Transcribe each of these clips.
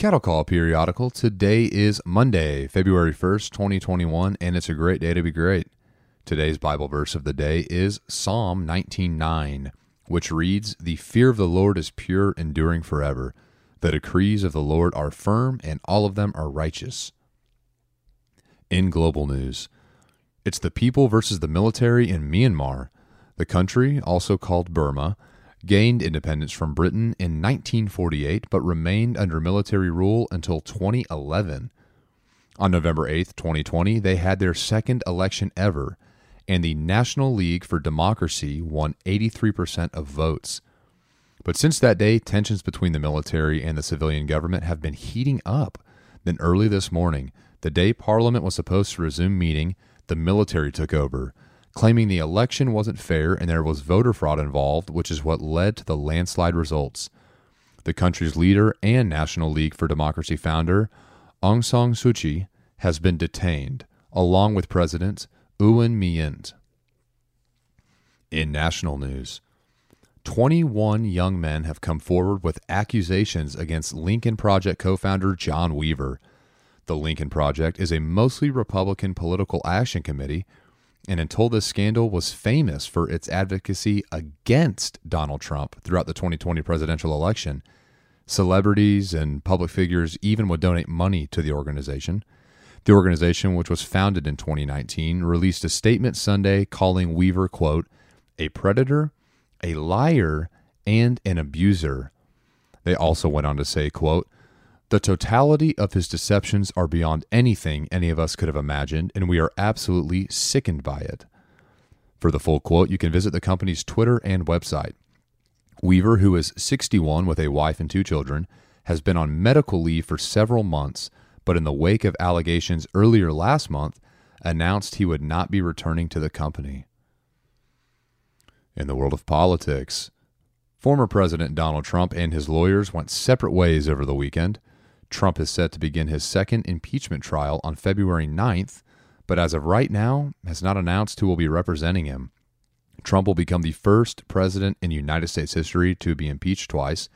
Cattle Call Periodical. Today is Monday, February 1st, 2021, and it's a great day to be great. Today's Bible verse of the day is Psalm 19:9, which reads, "The fear of the Lord is pure, enduring forever. The decrees of the Lord are firm, and all of them are righteous." In global news, it's the people versus the military in Myanmar. The country, also called Burma, gained independence from Britain in 1948 but remained under military rule until 2011. On November 8, 2020, they had their second election ever, and the National League for Democracy won 83% of votes. But since that day, tensions between the military and the civilian government have been heating up. Then early this morning, the day Parliament was supposed to resume meeting, the military took over claiming the election wasn't fair and there was voter fraud involved, which is what led to the landslide results. The country's leader and National League for Democracy founder, Aung San Suu Kyi, has been detained, along with President Win Myint. In national news, 21 young men have come forward with accusations against Lincoln Project co founder John Weaver. The Lincoln Project is a mostly Republican political action committee and until this scandal was famous for its advocacy against Donald Trump throughout the 2020 presidential election. Celebrities and public figures even would donate money to the organization. The organization, which was founded in 2019, released a statement Sunday calling Weaver, quote, a predator, a liar, and an abuser. They also went on to say, quote, the totality of his deceptions are beyond anything any of us could have imagined, and we are absolutely sickened by it. For the full quote, you can visit the company's Twitter and website. Weaver, who is 61 with a wife and two children, has been on medical leave for several months, but in the wake of allegations earlier last month, announced he would not be returning to the company. In the world of politics, former President Donald Trump and his lawyers went separate ways over the weekend. Trump is set to begin his second impeachment trial on February 9th, but as of right now, has not announced who will be representing him. Trump will become the first president in United States history to be impeached twice,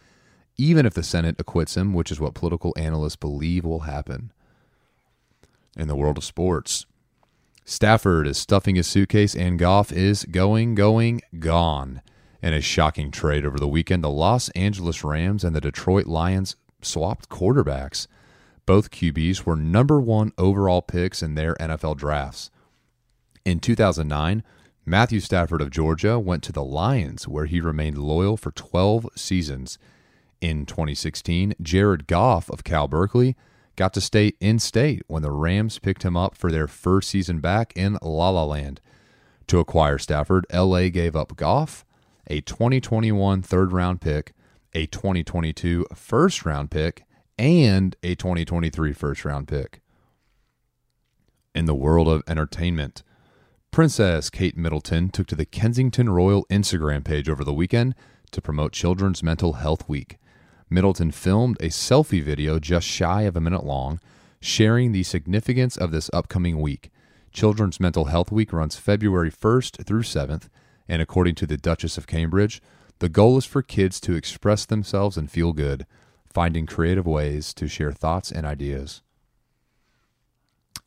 even if the Senate acquits him, which is what political analysts believe will happen. In the world of sports, Stafford is stuffing his suitcase and Goff is going, going, gone. In a shocking trade over the weekend, the Los Angeles Rams and the Detroit Lions swapped quarterbacks. Both QBs were number one overall picks in their NFL drafts. In 2009, Matthew Stafford of Georgia went to the Lions, where he remained loyal for 12 seasons. In 2016, Jared Goff of Cal Berkeley got to stay in state when the Rams picked him up for their first season back in La La Land. To acquire Stafford, LA gave up Goff, a 2021 third round pick, a 2022 first round pick, and a 2023 first round pick. In the world of entertainment, Princess Kate Middleton took to the Kensington Royal Instagram page over the weekend to promote Children's Mental Health Week. Middleton filmed a selfie video just shy of a minute long, sharing the significance of this upcoming week. Children's Mental Health Week runs February 1st through 7th, and according to the Duchess of Cambridge, the goal is for kids to express themselves and feel good, finding creative ways to share thoughts and ideas.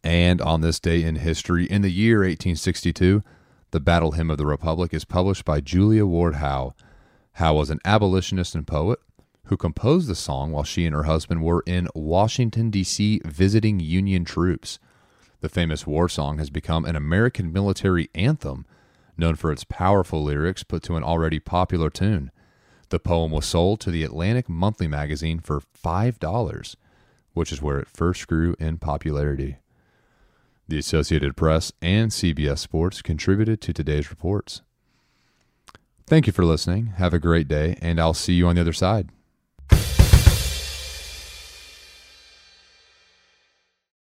And on this day in history, in the year 1862, the Battle Hymn of the Republic is published by Julia Ward Howe. Howe was an abolitionist and poet who composed the song while she and her husband were in Washington, D.C., visiting Union troops. The famous war song has become an American military anthem known for its powerful lyrics put to an already popular tune. The poem was sold to the Atlantic Monthly magazine for $5, which is where it first grew in popularity. The Associated Press and CBS Sports contributed to today's reports. Thank you for listening. Have a great day, and I'll see you on the other side.